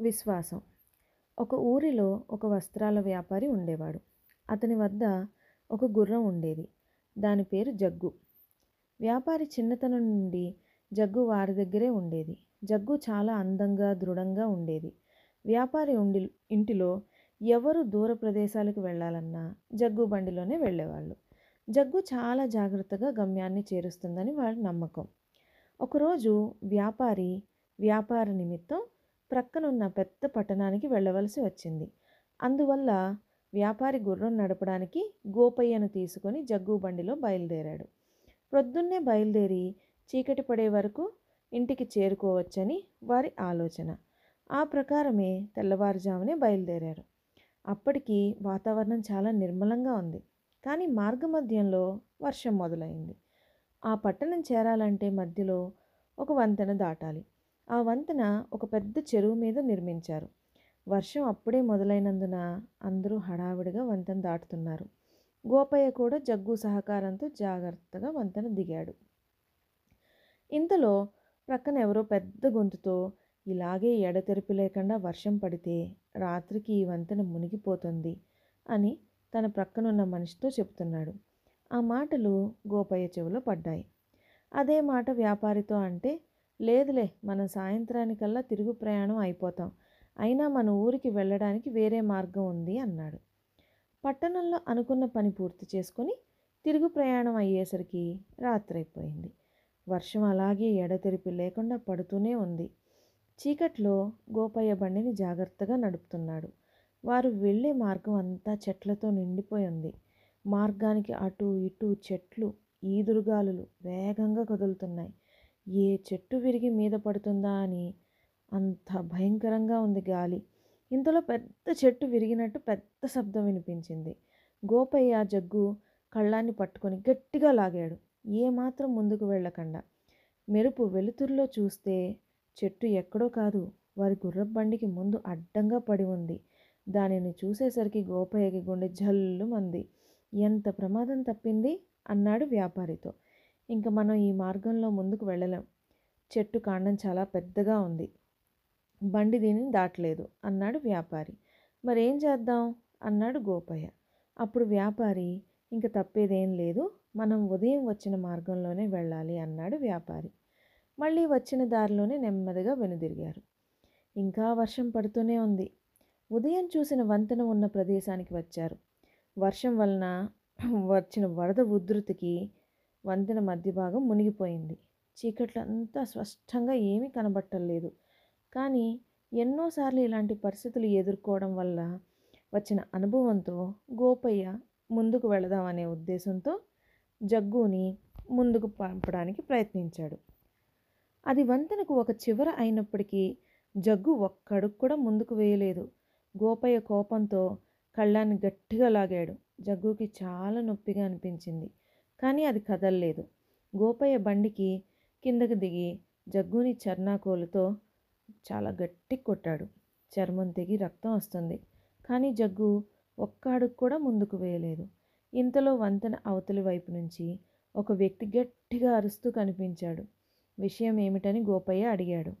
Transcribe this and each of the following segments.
విశ్వాసం. ఒక ఊరిలో ఒక వస్త్రాల వ్యాపారి ఉండేవాడు. అతని వద్ద ఒక గుర్రం ఉండేది. దాని పేరు జగ్గు. వ్యాపారి చిన్నతనం నుండి జగ్గు వారి దగ్గరే ఉండేది. జగ్గు చాలా అందంగా దృఢంగా ఉండేది. వ్యాపారి ఉండి ఇంటిలో ఎవరు దూర ప్రదేశాలకు వెళ్ళాలన్నా జగ్గు బండిలోనే వెళ్ళేవాళ్ళు. జగ్గు చాలా జాగ్రత్తగా గమ్యాన్ని చేరుస్తుందని వాడి నమ్మకం. ఒకరోజు వ్యాపారి వ్యాపార నిమిత్తం ప్రక్కనున్న పెద్ద పట్టణానికి వెళ్ళవలసి వచ్చింది. అందువల్ల వ్యాపారి గుర్రం నడపడానికి గోపయ్యను తీసుకొని జగ్గు బండిలో బయలుదేరాడు. ప్రొద్దున్నే బయలుదేరి చీకటి పడే వరకు ఇంటికి చేరుకోవచ్చని వారి ఆలోచన. ఆ ప్రకారమే తెల్లవారుజామునే బయలుదేరారు. అప్పటికి వాతావరణం చాలా నిర్మలంగా ఉంది. కానీ మార్గమధ్యంలో వర్షం మొదలైంది. ఆ పట్టణం చేరాలంటే మధ్యలో ఒక వంతెన దాటాలి. ఆ వంతెన ఒక పెద్ద చెరువు మీద నిర్మించారు. వర్షం అప్పుడే మొదలైనందున అందరూ హడావిడిగా వంతెన దాటుతున్నారు. గోపయ్య కూడా జగ్గు సహకారంతో జాగ్రత్తగా వంతెన దిగాడు. ఇంతలో ప్రక్కన ఎవరో పెద్ద గొంతుతో ఇలాగే ఎడతెరిపి లేకుండా వర్షం పడితే రాత్రికి ఈ వంతెన మునిగిపోతుంది అని తన ప్రక్కనున్న మనిషితో చెప్తున్నాడు ఆ మాటలు గోపయ్య చెవిలో పడ్డాయి. అదే మాట వ్యాపారితో అంటే లేదులే మనం సాయంత్రానికల్లా తిరుగు ప్రయాణం అయిపోతాం. అయినా మన ఊరికి వెళ్ళడానికి వేరే మార్గం ఉంది అన్నాడు. పట్టణంలో అనుకున్న పని పూర్తి చేసుకొని తిరుగు ప్రయాణం అయ్యేసరికి రాత్రైపోయింది. వర్షం అలాగే ఎడతెరిపి లేకుండా పడుతూనే ఉంది. చీకట్లో గోపయ్య బండిని జాగ్రత్తగా నడుపుతున్నాడు. వారు వెళ్ళే మార్గం అంతా చెట్లతో నిండిపోయి ఉంది. మార్గానికి అటు ఇటు చెట్లు ఈదురుగాలులు వేగంగా కదులుతున్నాయి. ఏ చెట్టు విరిగి మీద పడుతుందా అని అంత భయంకరంగా ఉంది గాలి. ఇంతలో పెద్ద చెట్టు విరిగినట్టు పెద్ద శబ్దం వినిపించింది. గోపయ్య జగ్గు కళ్ళాన్ని పట్టుకొని గట్టిగా లాగాడు. ఏమాత్రం ముందుకు వెళ్ళకుండా. మెరుపు వెలుతురులో చూస్తే చెట్టు ఎక్కడో కాదు వారి గుర్రబండికి ముందు అడ్డంగా పడి ఉంది. దానిని చూసేసరికి గోపయ్యకి గుండె జల్లుమంది. ఎంత ప్రమాదం తప్పింది? అన్నాడు వ్యాపారితో. ఇంక మనం ఈ మార్గంలో ముందుకు వెళ్ళలేం. చెట్టు కాండం చాలా పెద్దగా ఉంది. బండి దీనిని దాటలేదు అన్నాడు వ్యాపారి. మరేం చేద్దాం? అన్నాడు గోపయ్య. అప్పుడు వ్యాపారి ఇంక తప్పేదేం లేదు మనం ఉదయం వచ్చిన మార్గంలోనే వెళ్ళాలి అన్నాడు వ్యాపారి. మళ్ళీ వచ్చిన దారిలోనే నెమ్మదిగా వెనుదిరిగారు. ఇంకా వర్షం పడుతూనే ఉంది. ఉదయం చూసిన వంతెన ఉన్న ప్రదేశానికి వచ్చారు. వర్షం వలన వచ్చిన వరద ఉధృతికి వంతెన మధ్య భాగం మునిగిపోయింది. చీకట్లంతా స్పష్టంగా ఏమీ కనబట్టలేదు. కానీ ఎన్నోసార్లు ఇలాంటి పరిస్థితులు ఎదుర్కోవడం వల్ల వచ్చిన అనుభవంతో గోపయ్య ముందుకు వెళదామనే ఉద్దేశంతో జగ్గుని ముందుకు పంపడానికి ప్రయత్నించాడు. అది వంతెనకు ఒక చివర అయినప్పటికీ జగ్గు ఒక్కడుకు కూడా ముందుకు వేయలేదు. గోపయ్య కోపంతో కళ్ళాన్ని గట్టిగా లాగాడు. జగ్గుకి చాలా నొప్పిగా అనిపించింది. కానీ అది కదల్లేదు. గోపయ్య బండికి కిందకు దిగి జగ్గుని చర్నాకోలుతో చాలా గట్టి కొట్టాడు. చర్మం తెగి రక్తం వస్తుంది. కానీ జగ్గు ఒక్క అడుగు కూడా ముందుకు వేయలేదు. ఇంతలో వంతెన అవతలి వైపు నుంచి ఒక వ్యక్తి గట్టిగా అరుస్తూ కనిపించాడు. విషయం ఏమిటని గోపయ్య అడిగాడు.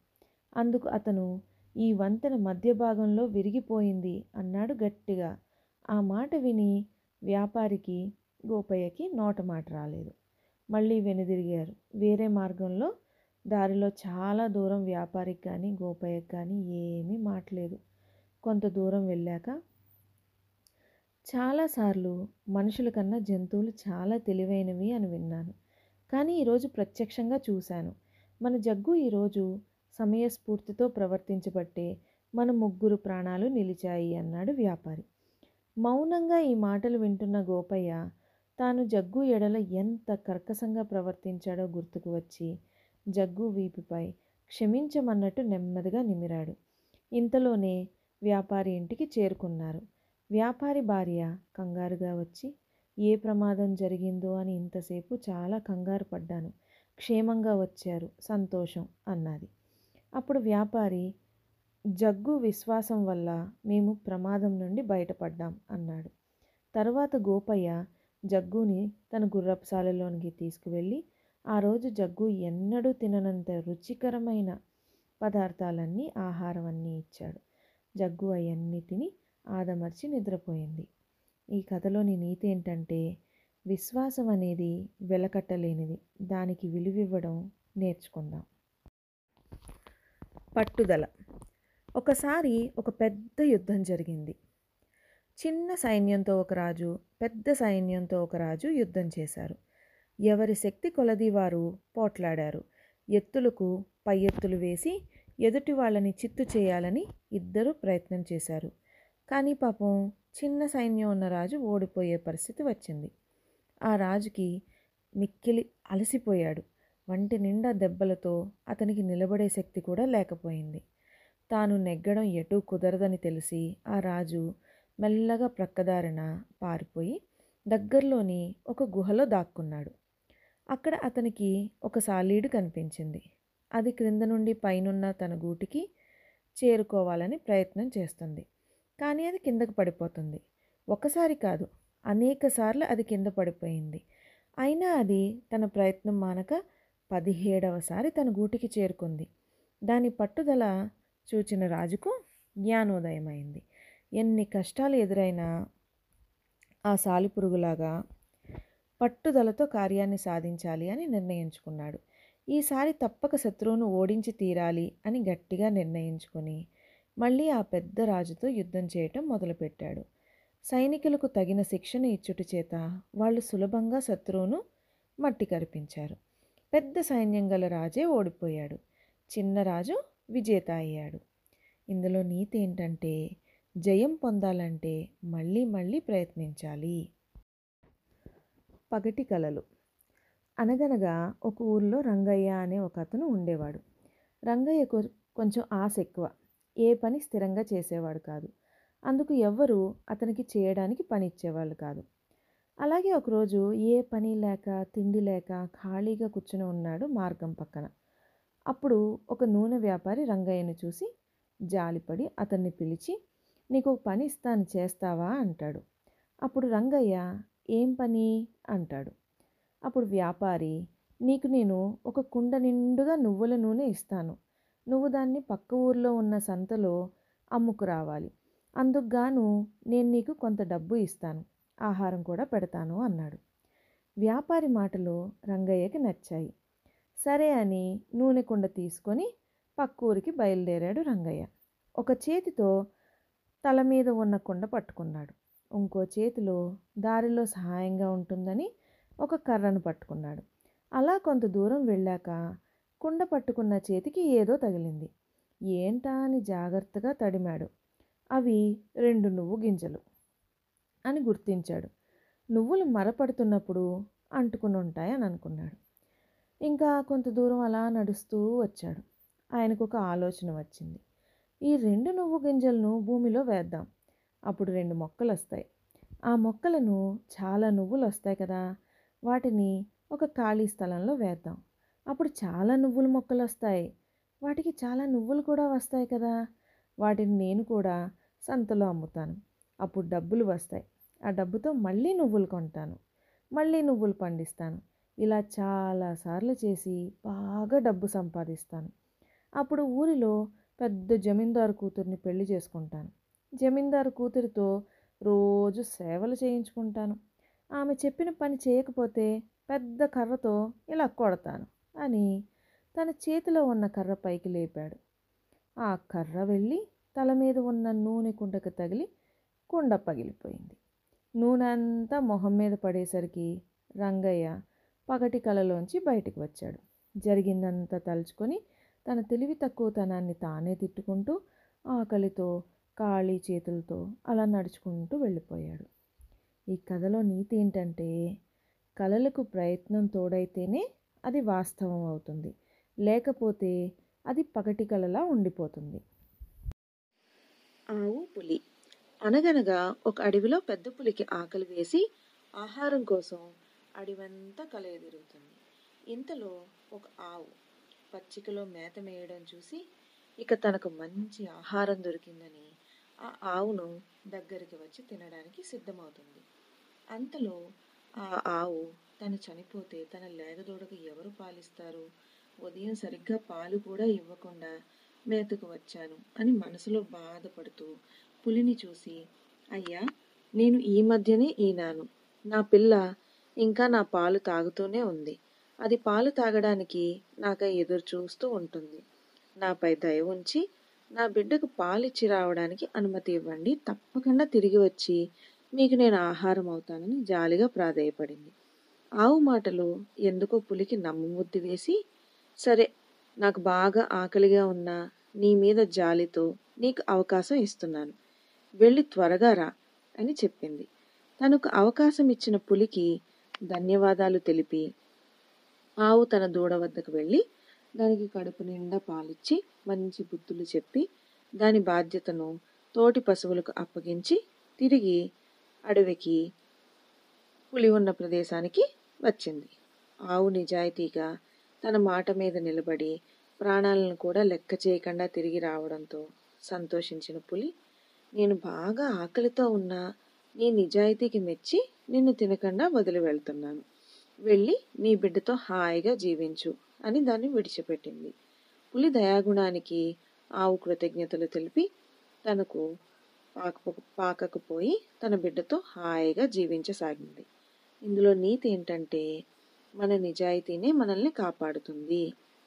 అందుకు అతను ఈ వంతెన మధ్య భాగంలో విరిగిపోయింది అన్నాడు గట్టిగా. ఆ మాట విని వ్యాపారికి గోపయ్యకి నోట మాట రాలేదు. మళ్ళీ వెనుదిరిగారు. వేరే మార్గంలో దారిలో చాలా దూరం వ్యాపారికి కానీ గోపయ్యకి కానీ ఏమీ మాట్లేదు. కొంత దూరం వెళ్ళాక చాలాసార్లు మనుషుల కన్నా జంతువులు చాలా తెలివైనవి అని విన్నాను. కానీ ఈరోజు ప్రత్యక్షంగా చూశాను. మన జగ్గు ఈరోజు సమయస్ఫూర్తితో ప్రవర్తించబట్టే మన ముగ్గురు ప్రాణాలు నిలిచాయి అన్నాడు వ్యాపారి. మౌనంగా ఈ మాటలు వింటున్న గోపయ్య తాను జగ్గు ఎడల ఎంత కర్కశంగా ప్రవర్తించాడో గుర్తుకు వచ్చి జగ్గు వీపుపై క్షమించమన్నట్టు నెమ్మదిగా నిమిరాడు. ఇంతలోనే వ్యాపారి ఇంటికి చేరుకున్నారు. వ్యాపారి భార్య కంగారుగా వచ్చి ఏ ప్రమాదం జరిగిందో అని ఇంతసేపు చాలా కంగారు పడ్డాను. క్షేమంగా వచ్చారు. సంతోషం అన్నది. అప్పుడు వ్యాపారి జగ్గు విశ్వాసం వల్ల మేము ప్రమాదం నుండి బయటపడ్డాం అన్నాడు. తరువాత గోపయ్య జగ్గుని తన గుర్రపుశాలలోనికి తీసుకువెళ్ళి ఆ రోజు జగ్గు ఎన్నడూ తిననంత రుచికరమైన పదార్థాలన్నీ ఆహారం అన్నీ ఇచ్చాడు. జగ్గు అవన్నీ తిని ఆదమర్చి నిద్రపోయింది. ఈ కథలోని నీతి ఏంటంటే విశ్వాసం అనేది వెలకట్టలేనిది. దానికి విలువివ్వడం నేర్చుకుందాం. పట్టుదల. ఒకసారి ఒక పెద్ద యుద్ధం జరిగింది. చిన్న సైన్యంతో ఒక రాజు పెద్ద సైన్యంతో ఒక రాజు యుద్ధం చేశారు. ఎవరి శక్తి కొలది వారు పోట్లాడారు. ఎత్తులకు పై ఎత్తులు వేసి ఎదుటి వాళ్ళని చిత్తు చేయాలని ఇద్దరు ప్రయత్నం చేశారు. కానీ పాపం చిన్న సైన్యం ఉన్న రాజు ఓడిపోయే పరిస్థితి వచ్చింది. ఆ రాజుకి మిక్కిలి అలసిపోయాడు. వంటి నిండా దెబ్బలతో అతనికి నిలబడే శక్తి కూడా లేకపోయింది. తాను నెగ్గడం ఎటూ కుదరదని తెలిసి ఆ రాజు మెల్లగా ప్రక్కదారిన పారిపోయి దగ్గరలోని ఒక గుహలో దాక్కున్నాడు. అక్కడ అతనికి ఒక సాలీడు కనిపించింది. అది క్రింద నుండి పైనున్న తన గూటికి చేరుకోవాలని ప్రయత్నం చేస్తుంది. కానీ అది కిందకు పడిపోతుంది. ఒకసారి కాదు అనేక సార్లు అది కింద పడిపోయింది. అయినా అది తన ప్రయత్నం మానక పదిహేడవసారి తన గూటికి చేరుకుంది. దాని పట్టుదల చూచిన రాజుకు జ్ఞానోదయమైంది. ఎన్ని కష్టాలు ఎదురైనా ఆ సాలిపురుగులాగా పట్టుదలతో కార్యాన్ని సాధించాలి అని నిర్ణయించుకున్నాడు. ఈసారి తప్పక శత్రువును ఓడించి తీరాలి అని గట్టిగా నిర్ణయించుకొని మళ్ళీ ఆ పెద్ద రాజుతో యుద్ధం చేయటం మొదలుపెట్టాడు. సైనికులకు తగిన శిక్షణ ఇచ్చుట చేత వాళ్ళు సులభంగా శత్రువును మట్టి కరిపించారు పెద్ద సైన్యం గల రాజే ఓడిపోయాడు. చిన్న రాజు విజేత అయ్యాడు. ఇందులో నీతి ఏంటంటే జయం పొందాలంటే మళ్ళీ మళ్ళీ ప్రయత్నించాలి. పగటి కలలు. అనగనగా ఒక ఊర్లో రంగయ్య అనే ఒక అతను ఉండేవాడు. రంగయ్యకు కొంచెం ఆశ ఎక్కువ. ఏ పని స్థిరంగా చేసేవాడు కాదు. అందుకు ఎవ్వరూ అతనికి చేయడానికి పని ఇచ్చేవాళ్ళు కాదు. అలాగే ఒకరోజు ఏ పని లేక తిండి లేక ఖాళీగా కూర్చుని ఉన్నాడు మార్గం పక్కన. అప్పుడు ఒక నూనె వ్యాపారి రంగయ్యను చూసి జాలిపడి అతన్ని పిలిచి నీకు ఒక పని ఇస్తాను చేస్తావా? అంటాడు. అప్పుడు రంగయ్య ఏం పని? అంటాడు. అప్పుడు వ్యాపారి నీకు నేను ఒక కుండ నిండుగా నువ్వుల నూనె ఇస్తాను. నువ్వు దాన్ని పక్క ఊర్లో ఉన్న సంతలో అమ్ముకు రావాలి అందుకు గాను నేను నీకు కొంత డబ్బు ఇస్తాను. ఆహారం కూడా పెడతాను అన్నాడు. వ్యాపారి మాటలు రంగయ్యకి నచ్చాయి. సరే అని నూనె కుండ తీసుకొని పక్క ఊరికి బయలుదేరాడు రంగయ్య. ఒక చేతితో తల మీద ఉన్న కుండ పట్టుకున్నాడు. ఇంకో చేతిలో దారిలో సహాయంగా ఉంటుందని ఒక కర్రను పట్టుకున్నాడు. అలా కొంత దూరం వెళ్ళాక కుండ పట్టుకున్న చేతికి ఏదో తగిలింది. ఏంటా అని జాగ్రత్తగా తడిమాడు. అవి రెండు నువ్వు గింజలు అని గుర్తించాడు. నువ్వులు మరపడుతున్నప్పుడు అంటుకుని ఉంటాయని అనుకున్నాడు. ఇంకా కొంత దూరం అలా నడుస్తూ వచ్చాడు. ఆయనకు ఒక ఆలోచన వచ్చింది. ఈ రెండు నువ్వు గింజలను భూమిలో వేద్దాం. అప్పుడు రెండు మొక్కలు వస్తాయి ఆ మొక్కలను చాలా నువ్వులు వస్తాయి కదా? వాటిని ఒక ఖాళీ స్థలంలో వేద్దాం. అప్పుడు చాలా నువ్వుల మొక్కలు వస్తాయి వాటికి చాలా నువ్వులు కూడా వస్తాయి కదా? వాటిని నేను కూడా సంతలో అమ్ముతాను. అప్పుడు డబ్బులు వస్తాయి. ఆ డబ్బుతో మళ్ళీ నువ్వులు కొంటాను. మళ్ళీ నువ్వులు పండిస్తాను. ఇలా చాలాసార్లు చేసి బాగా డబ్బు సంపాదిస్తాను. అప్పుడు ఊరిలో పెద్ద జమీందారు కూతుర్ని పెళ్ళి చేసుకుంటాను. జమీందారు కూతురితో రోజు సేవలు చేయించుకుంటాను. ఆమె చెప్పిన పని చేయకపోతే పెద్ద కర్రతో ఇలా కొడతాను అని తన చేతిలో ఉన్న కర్ర పైకి లేపాడు. ఆ కర్ర వెళ్ళి తల మీద ఉన్న నూనె కుండకు తగిలి కుండ పగిలిపోయింది. నూనె అంతా మొహం మీద పడేసరికి రంగయ్య పగటి కలలోంచి బయటికి వచ్చాడు. జరిగిందంతా తలుచుకొని తన తెలివి తక్కువతనాన్ని తానే తిట్టుకుంటూ ఆకలితో ఖాళీ చేతులతో అలా నడుచుకుంటూ వెళ్ళిపోయాడు. ఈ కథలో నీతి ఏంటంటే కళలకు ప్రయత్నం తోడైతేనే అది వాస్తవం అవుతుంది. లేకపోతే అది పగటి కళలా ఉండిపోతుంది. ఆవు పులి. అనగనగా ఒక అడవిలో పెద్ద పులికి ఆకలి వేసి ఆహారం కోసం అడివంతా కలయదిరుగుతుంది ఇంతలో ఒక ఆవు పచ్చికలో మేత మేయడం చూసి ఇక తనకు మంచి ఆహారం దొరికిందని ఆ ఆవును దగ్గరికి వచ్చి తినడానికి సిద్ధమవుతుంది. అంతలో ఆ ఆవు తను చనిపోతే తన లేగదూడకు ఎవరు పాలిస్తారు? ఉదయం సరిగ్గా పాలు కూడా ఇవ్వకుండా మేతకు వచ్చాను అని మనసులో బాధపడుతూ పులిని చూసి అయ్యా నేను ఈ మధ్యనే ఈనాను. నా పిల్ల ఇంకా నా పాలు తాగుతూనే ఉంది. అది పాలు తాగడానికి నాకై ఎదురు చూస్తూ ఉంటుంది. నాపై దయ ఉంచి నా బిడ్డకు పాలిచ్చి రావడానికి అనుమతి ఇవ్వండి. తప్పకుండా తిరిగి వచ్చి మీకు నేను ఆహారం అవుతానని జాలిగా ప్రాధేయపడింది. ఆవు మాటలు ఎందుకో పులికి నమ్మముద్ది వేసి సరే నాకు బాగా ఆకలిగా ఉన్నా నీ మీద జాలితో నీకు అవకాశం ఇస్తున్నాను. వెళ్ళి త్వరగా రా అని చెప్పింది. తనకు అవకాశం ఇచ్చిన పులికి ధన్యవాదాలు తెలిపి ఆవు తన దూడ వద్దకు వెళ్ళి దానికి కడుపు నిండా పాలిచ్చి మంచి బుద్ధులు చెప్పి దాని బాధ్యతను తోటి పశువులకు అప్పగించి తిరిగి అడవికి పులి ఉన్న ప్రదేశానికి వచ్చింది. ఆవు నిజాయితీగా తన మాట మీద నిలబడి ప్రాణాలను కూడా లెక్క చేయకుండా తిరిగి రావడంతో సంతోషించిన పులి నేను బాగా ఆకలితో ఉన్నా నీ నిజాయితీకి మెచ్చి నిన్ను తినకుండా వదిలి వెళ్తున్నాను. వెళ్ళి నీ బిడ్డతో హాయిగా జీవించు అని దాన్ని విడిచిపెట్టింది. పులి దయాగుణానికి ఆవు కృతజ్ఞతలు తెలిపి తనకు పాక పాకకపోయి తన బిడ్డతో హాయిగా జీవించసాగింది. ఇందులో నీతి ఏంటంటే మన నిజాయితీనే మనల్ని కాపాడుతుంది.